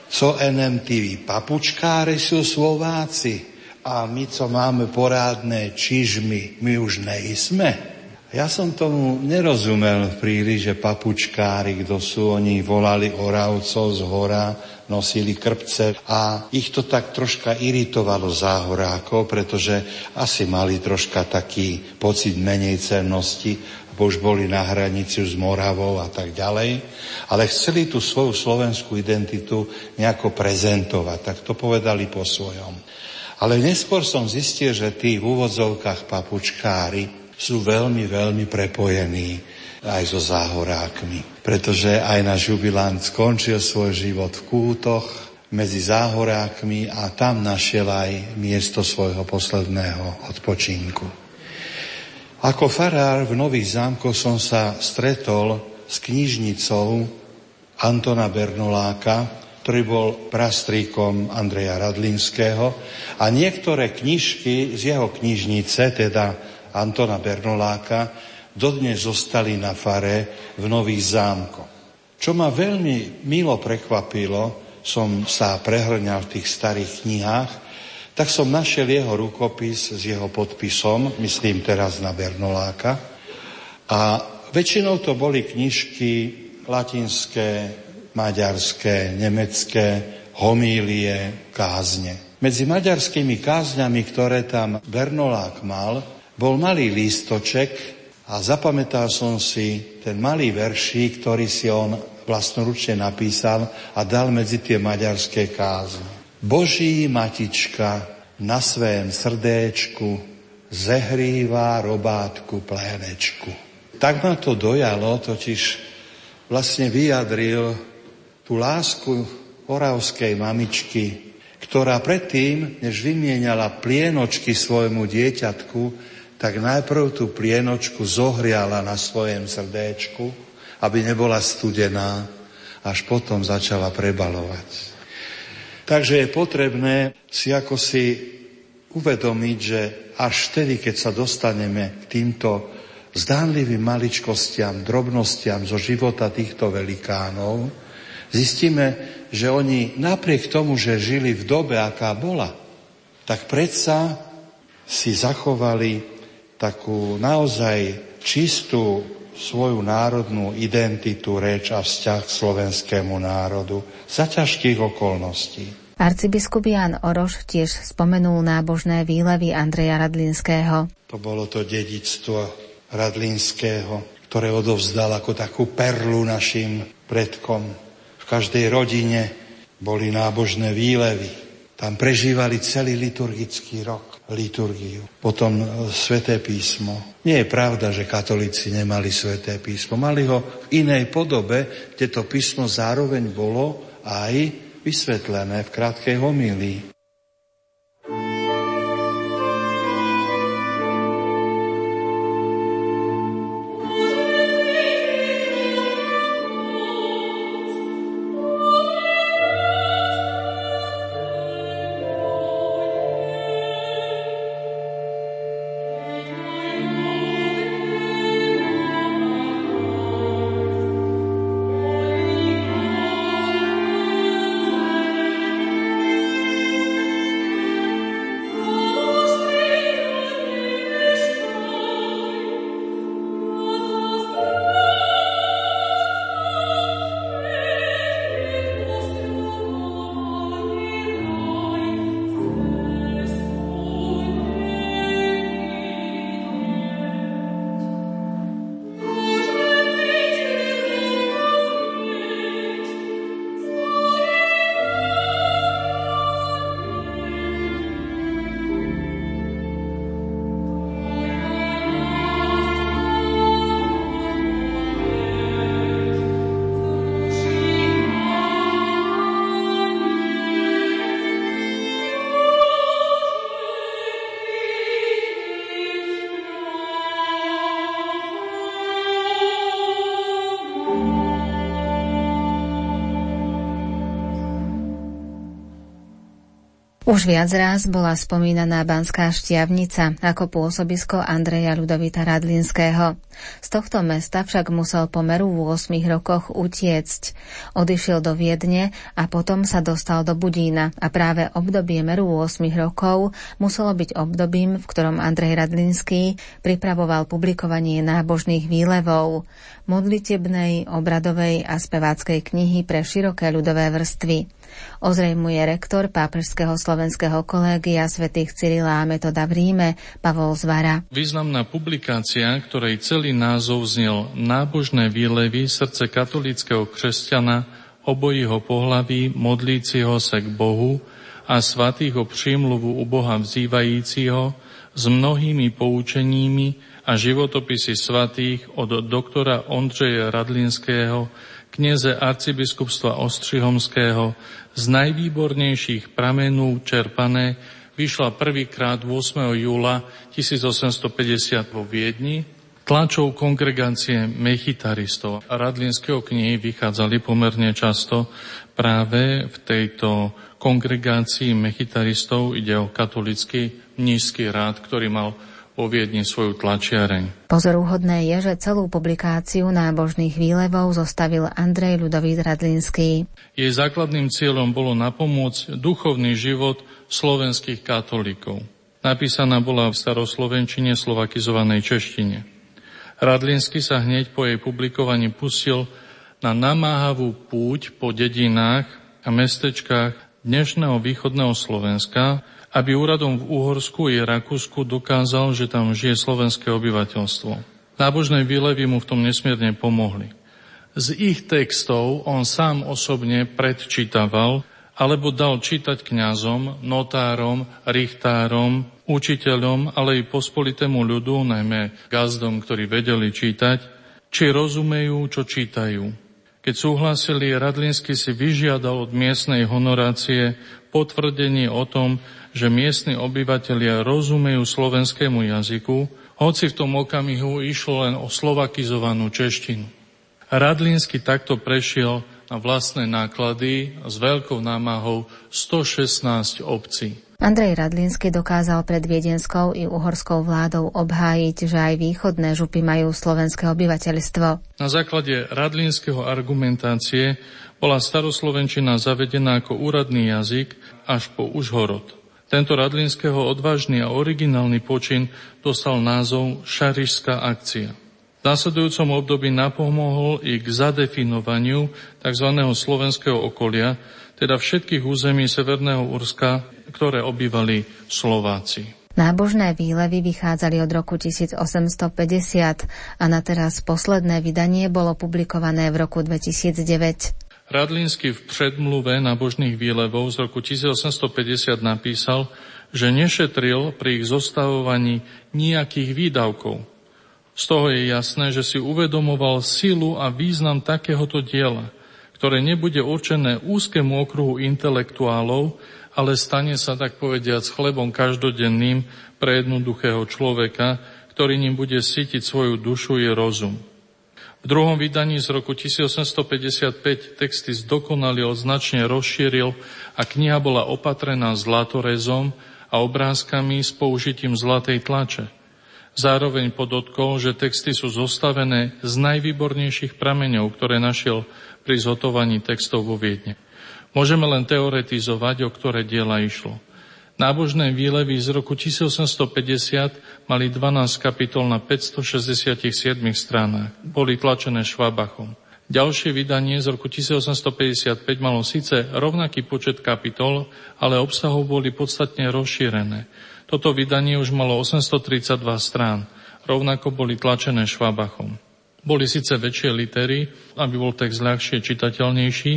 Co enem papučkári sú Slováci a my, co máme porádne čižmy, my už nejsme. Ja som tomu nerozumel príliš, že papučkári, kto sú, oni volali oravcov z hora, nosili krpce a ich to tak troška iritovalo záhorákov, pretože asi mali troška taký pocit menej cennosti, už boli na hranici s Moravou a tak ďalej, ale chceli tú svoju slovenskú identitu nejako prezentovať, tak to povedali po svojom. Ale neskôr som zistil, že tí v úvodzovkách papučkári sú veľmi, veľmi prepojení aj so záhorákmi. Pretože aj náš jubilant skončil svoj život v kútoch medzi záhorákmi a tam našiel aj miesto svojho posledného odpočinku. Ako farár v Nových zámkoch som sa stretol s knižnicou Antona Bernoláka, ktorý bol prastríkom Andreja Radlinského a niektoré knižky z jeho knižnice, teda Antona Bernoláka, dodnes zostali na fare v Nových zámkoch. Čo ma veľmi milo prekvapilo, som sa prehrňal v tých starých knihách, tak som našiel jeho rukopis s jeho podpisom, myslím teraz na Bernoláka. A väčšinou to boli knižky latinské, maďarské, nemecké, homílie, kázne. Medzi maďarskými kázňami, ktoré tam Bernolák mal, bol malý lístoček a zapamätal som si ten malý verší, ktorý si on vlastnoručne napísal a dal medzi tie maďarské kázne. Boží matička na svém srdéčku zehrýva robátku plénečku. Tak ma to dojalo, totiž vlastne vyjadril tú lásku oravskej mamičky, ktorá predtým, než vymieniala plienočky svojmu dieťatku, tak najprv tú plienočku zohriala na svojom srdéčku, aby nebola studená, až potom začala prebalovať. Takže je potrebné si ako si uvedomiť, že až vtedy, keď sa dostaneme k týmto zdánlivým maličkostiam, drobnostiam zo života týchto velikánov, zistíme, že oni napriek tomu, že žili v dobe, aká bola, tak predsa si zachovali takú naozaj čistú svoju národnú identitu, reč a vzťah k slovenskému národu za ťažkých okolností. Arcibiskup Jan Oroš tiež spomenul nábožné výlevy Andreja Radlinského. To bolo to dedictvo Radlinského, ktoré odovzdal ako takú perlu našim predkom. V každej rodine boli nábožné výlevy. Tam prežívali celý liturgický rok liturgiu. Potom e, sveté písmo. Nie je pravda, že katolíci nemali sveté písmo. Mali ho v inej podobe, kde to písmo zároveň bolo aj vysvetlené v krátkej homílii. Už viac raz bola spomínaná Banská šťavnica ako pôsobisko Andreja Ľudovita Radlinského. Z tohto mesta však musel po meru v 8 rokoch utiecť. Odišiel do Viedne a potom sa dostal do Budína a práve obdobie meru 8 rokov muselo byť obdobím, v ktorom Andrej Radlinský pripravoval publikovanie nábožných výlevov, modlitebnej, obradovej a speváckej knihy pre široké ľudové vrstvy. Ozrejmuje rektor Pápežského slovenského kolégia svätých Cyrila a Metoda v Ríme Pavol Zvara. Významná publikácia, ktorej celý názov znel Nábožné výlevy srdce katolického kresťana obojího pohlaví modlíciho sa k Bohu a svatých o prímluvu u Boha vzývajíciho s mnohými poučeními a životopisy svatých od doktora Ondřeja Radlinského knieze arcibiskupstva Ostrihomského z najvýbornejších pramenú čerpané vyšla prvýkrát 8. júla 1850 vo Viedni tlačou kongregácie mechitaristov. Radlinského knihy vychádzali pomerne často práve v tejto kongregácii mechitaristov. Ide o katolický nízky rád, ktorý mal vo Viedni svoju tlačiareň. Pozoruhodné je, že celú publikáciu nábožných výlevov zostavil Andrej Ľudovít Radlinský. Jej základným cieľom bolo napomôcť duchovný život slovenských katolíkov. Napísaná bola v staroslovenčine slovakizovanej češtine. Radlinsky sa hneď po jej publikovaní pustil na namáhavú púť po dedinách a mestečkách dnešného východného Slovenska, aby úradom v Uhorsku i Rakúsku dokázal, že tam žije slovenské obyvateľstvo. Nábožné výlevy mu v tom nesmierne pomohli. Z ich textov on sám osobne predčítaval alebo dal čítať kňazom, notárom, richtárom, učiteľom, ale i pospolitému ľudu, najmä gazdom, ktorí vedeli čítať, či rozumejú, čo čítajú. Keď súhlasili, Radlinsky si vyžiadal od miestnej honorácie potvrdenie o tom, že miestni obyvateľia rozumejú slovenskému jazyku, hoci v tom okamihu išlo len o slovakizovanú češtinu. Radlínsky takto prešiel na vlastné náklady s veľkou námahou 116 obcí. Andrej Radlinsky dokázal pred viedenskou i uhorskou vládou obhájiť, že aj východné župy majú slovenské obyvateľstvo. Na základe radlínskeho argumentácie bola staroslovenčina zavedená ako úradný jazyk až po Užhorod. Tento Radlinského odvážny a originálny počin dostal názov Šarišská akcia. V následujúcom období napomohol i k zadefinovaniu tzv. slovenského okolia, teda všetkých území Severného Urska, ktoré obývali Slováci. Nábožné výlevy vychádzali od roku 1850 a na teraz posledné vydanie bolo publikované v roku 2009. Radlínsky v predmluve nábožných výlevov z roku 1850 napísal, že nešetril pri ich zostavovaní nejakých výdavkov. Z toho je jasné, že si uvedomoval silu a význam takéhoto diela, ktoré nebude určené úzkému okruhu intelektuálov, ale stane sa, tak povediac, chlebom každodenným pre jednoduchého človeka, ktorý ním bude sítiť svoju dušu i rozum. V druhom vydaní z roku 1855 texty zdokonalil, značne rozšíril a kniha bola opatrená zlatorezom a obrázkami s použitím zlatej tlače. Zároveň podotkol, že texty sú zostavené z najvýbornejších prameňov, ktoré našiel pri zhotovaní textov vo Viedne. Môžeme len teoretizovať, o ktoré diela išlo. Nábožné výlevy z roku 1850 mali 12 kapitol na 567 stranách. Boli tlačené Švabachom. Ďalšie vydanie z roku 1855 malo síce rovnaký počet kapitol, ale obsahov boli podstatne rozšírené. Toto vydanie už malo 832 strán. Rovnako boli tlačené Švabachom. Boli síce väčšie litery, aby bol text ľahšie čitateľnejší,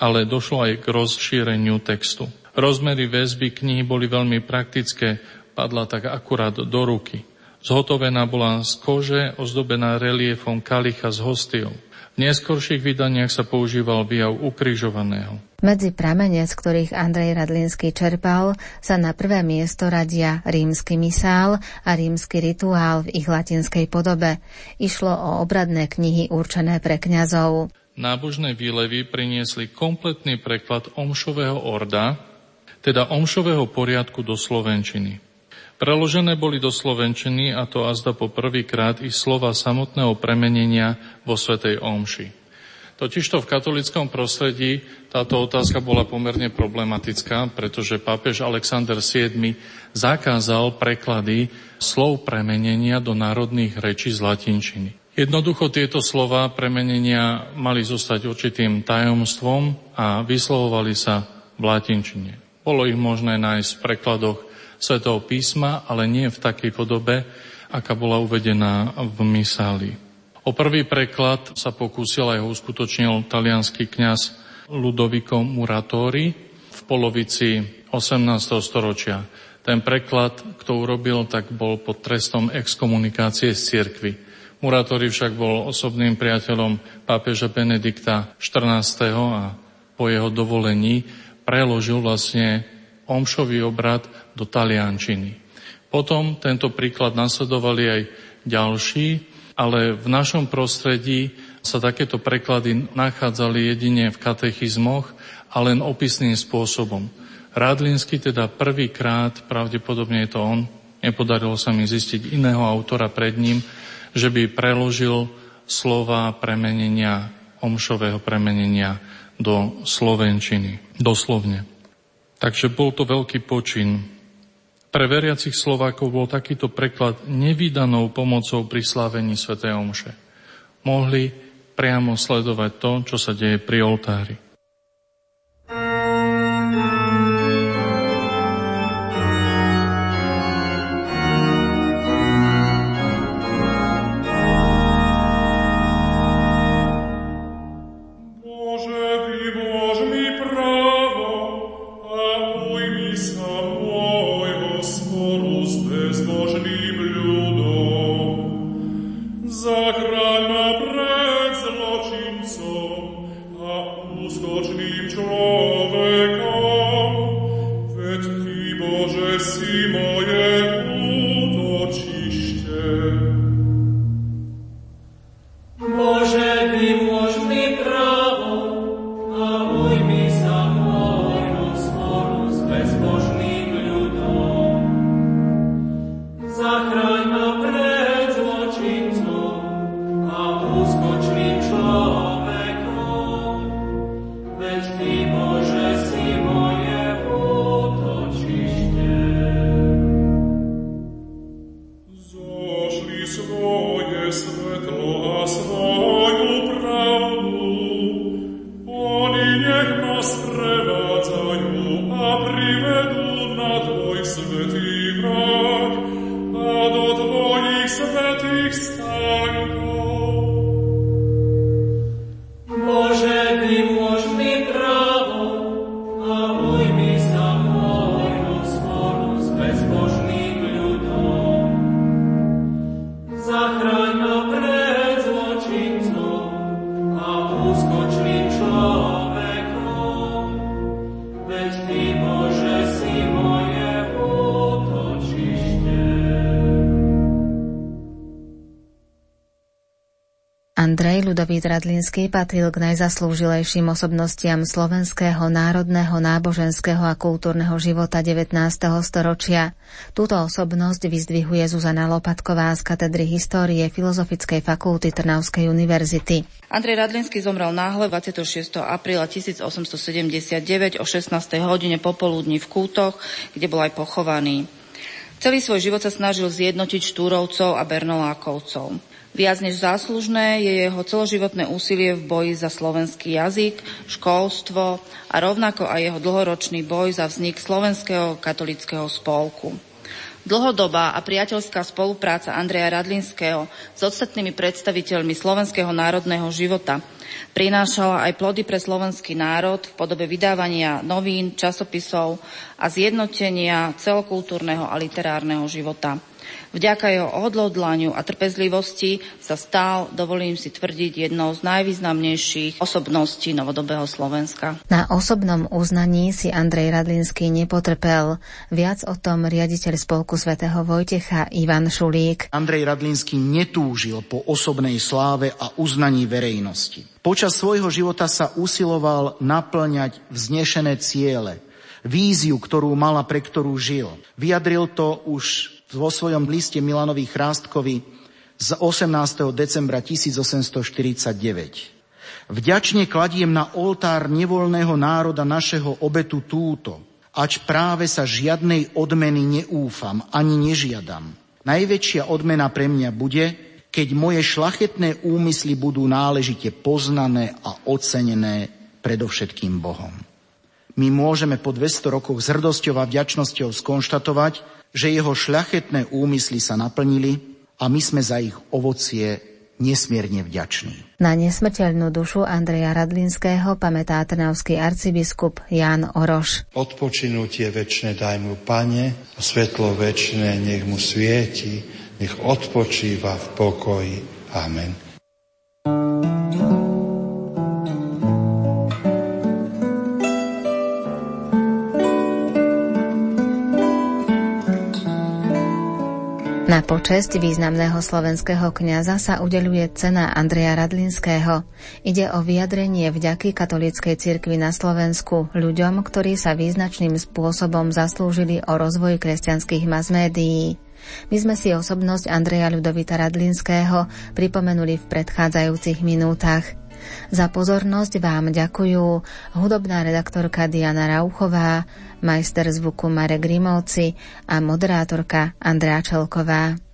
ale došlo aj k rozšíreniu textu. Rozmery väzby knihy boli veľmi praktické, padla tak akurát do ruky. Zhotovená bola z kože, ozdobená reliefom kalicha s hostiou. V neskorších vydaniach sa používal výjav ukrižovaného. Medzi pramene, z ktorých Andrej Radlinský čerpal, sa na prvé miesto radia rímsky misál a rímsky rituál v ich latinskej podobe. Išlo o obradné knihy určené pre kňazov. Nábožné výlevy priniesli kompletný preklad omšového orda, teda omšového poriadku do slovenčiny. Preložené boli do slovenčiny a to azda po prvýkrát i slova samotného premenenia vo Svetej Omši. Totižto v katolickom prostredí táto otázka bola pomerne problematická, pretože pápež Alexander VII zakázal preklady slov premenenia do národných rečí z latinčiny. Jednoducho tieto slova premenenia mali zostať určitým tajomstvom a vyslovovali sa v latinčine. Bolo ich možné nájsť v prekladoch svetého písma, ale nie v takej podobe, aká bola uvedená v misáli. O prvý preklad sa pokúsil aj ho uskutočnil talianský kňaz Ludovico Muratori v polovici 18. storočia. Ten preklad, kto urobil, tak bol pod trestom exkomunikácie z cirkvy. Muratori však bol osobným priateľom pápeža Benedikta XIV. a po jeho dovolení preložil vlastne omšový obrad do taliančiny. Potom tento príklad nasledovali aj ďalší, ale v našom prostredí sa takéto preklady nachádzali jedine v katechizmoch a len opisným spôsobom. Rádlinsky teda prvýkrát, pravdepodobne je to on, nepodarilo sa mi zistiť iného autora pred ním, že by preložil slova premenenia, omšového premenenia do slovenčiny, doslovne. Takže bol to veľký počin. Pre veriacich Slovákov bol takýto preklad nevydanou pomocou pri slávení Sv. Omše. Mohli priamo sledovať to, čo sa deje pri oltári. Radlinský patril k najzaslúžilejším osobnostiam slovenského národného, náboženského a kultúrneho života 19. storočia. Túto osobnosť vyzdvihuje Zuzana Lopatková z katedry histórie Filozofickej fakulty Trnavskej univerzity. Andrej Radlinský zomrel náhle 26. apríla 1879 o 16. hodine popoludní v Kútoch, kde bol aj pochovaný. Celý svoj život sa snažil zjednotiť Štúrovcov a Bernolákovcov. Viac než záslužné je jeho celoživotné úsilie v boji za slovenský jazyk, školstvo a rovnako aj jeho dlhoročný boj za vznik Slovenského katolického spolku. Dlhodobá a priateľská spolupráca Andreja Radlinského s ostatnými predstaviteľmi slovenského národného života prinášala aj plody pre slovenský národ v podobe vydávania novín, časopisov a zjednotenia celokultúrneho a literárneho života. Vďaka jeho odhodlaniu a trpezlivosti sa stal, dovolím si tvrdiť, jednou z najvýznamnejších osobností novodobého Slovenska. Na osobnom uznaní si Andrej Radlinský nepotrpel. Viac o tom riaditeľ spolku svätého Vojtecha Ivan Šulík. Andrej Radlinský netúžil po osobnej sláve a uznaní verejnosti. Počas svojho života sa usiloval naplňať vznešené ciele, víziu, ktorú mala, pre ktorú žil. Vyjadril to už vo svojom liste Milanovi Chrástkovi z 18. decembra 1849. Vďačne kladiem na oltár nevoľného národa našeho obetu túto, ač práve sa žiadnej odmeny neúfam, ani nežiadam. Najväčšia odmena pre mňa bude, keď moje šlachetné úmysly budú náležite poznané a ocenené predovšetkým Bohom. My môžeme po 200 rokoch s hrdosťou a vďačnosťou skonštatovať, že jeho šľachetné úmysly sa naplnili a my sme za ich ovocie nesmierne vďační. Na nesmrteľnú dušu Andreja Radlinského pamätá trnavský arcibiskup Jan Oroš. Odpočinutie väčšie daj mu, Pane, a svetlo väčšie nech mu svieti, nech odpočíva v pokoji. Amen. Na počesť významného slovenského kňaza sa udeluje cena Andreja Radlinského. Ide o vyjadrenie vďaky katolíckej cirkvi na Slovensku ľuďom, ktorí sa význačným spôsobom zaslúžili o rozvoj kresťanských masmédií. My sme si osobnosť Andreja Ľudovita Radlinského pripomenuli v predchádzajúcich minútach. Za pozornosť vám ďakujú hudobná redaktorka Diana Rauchová, majster zvuku Marek Grimovci a moderátorka Andrea Čelková.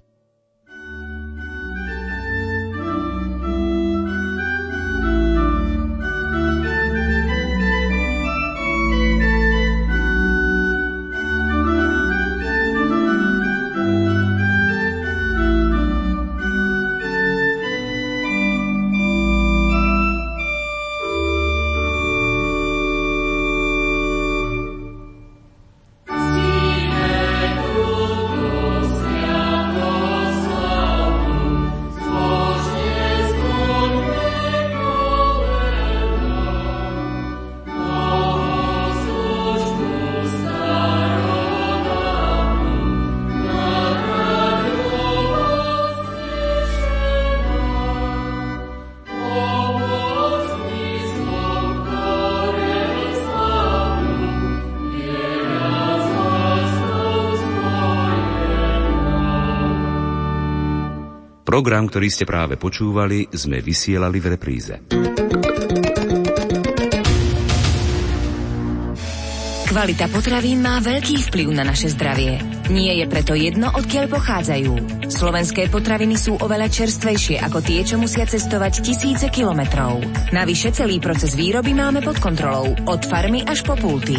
Program, ktorý ste práve počúvali, sme vysielali v repríze. Kvalita potravín má veľký vplyv na naše zdravie. Nie je preto jedno, odkiaľ pochádzajú. Slovenské potraviny sú oveľa čerstvejšie ako tie, čo musia cestovať tisíce kilometrov. Navyše celý proces výroby máme pod kontrolou, od farmy až po pulty.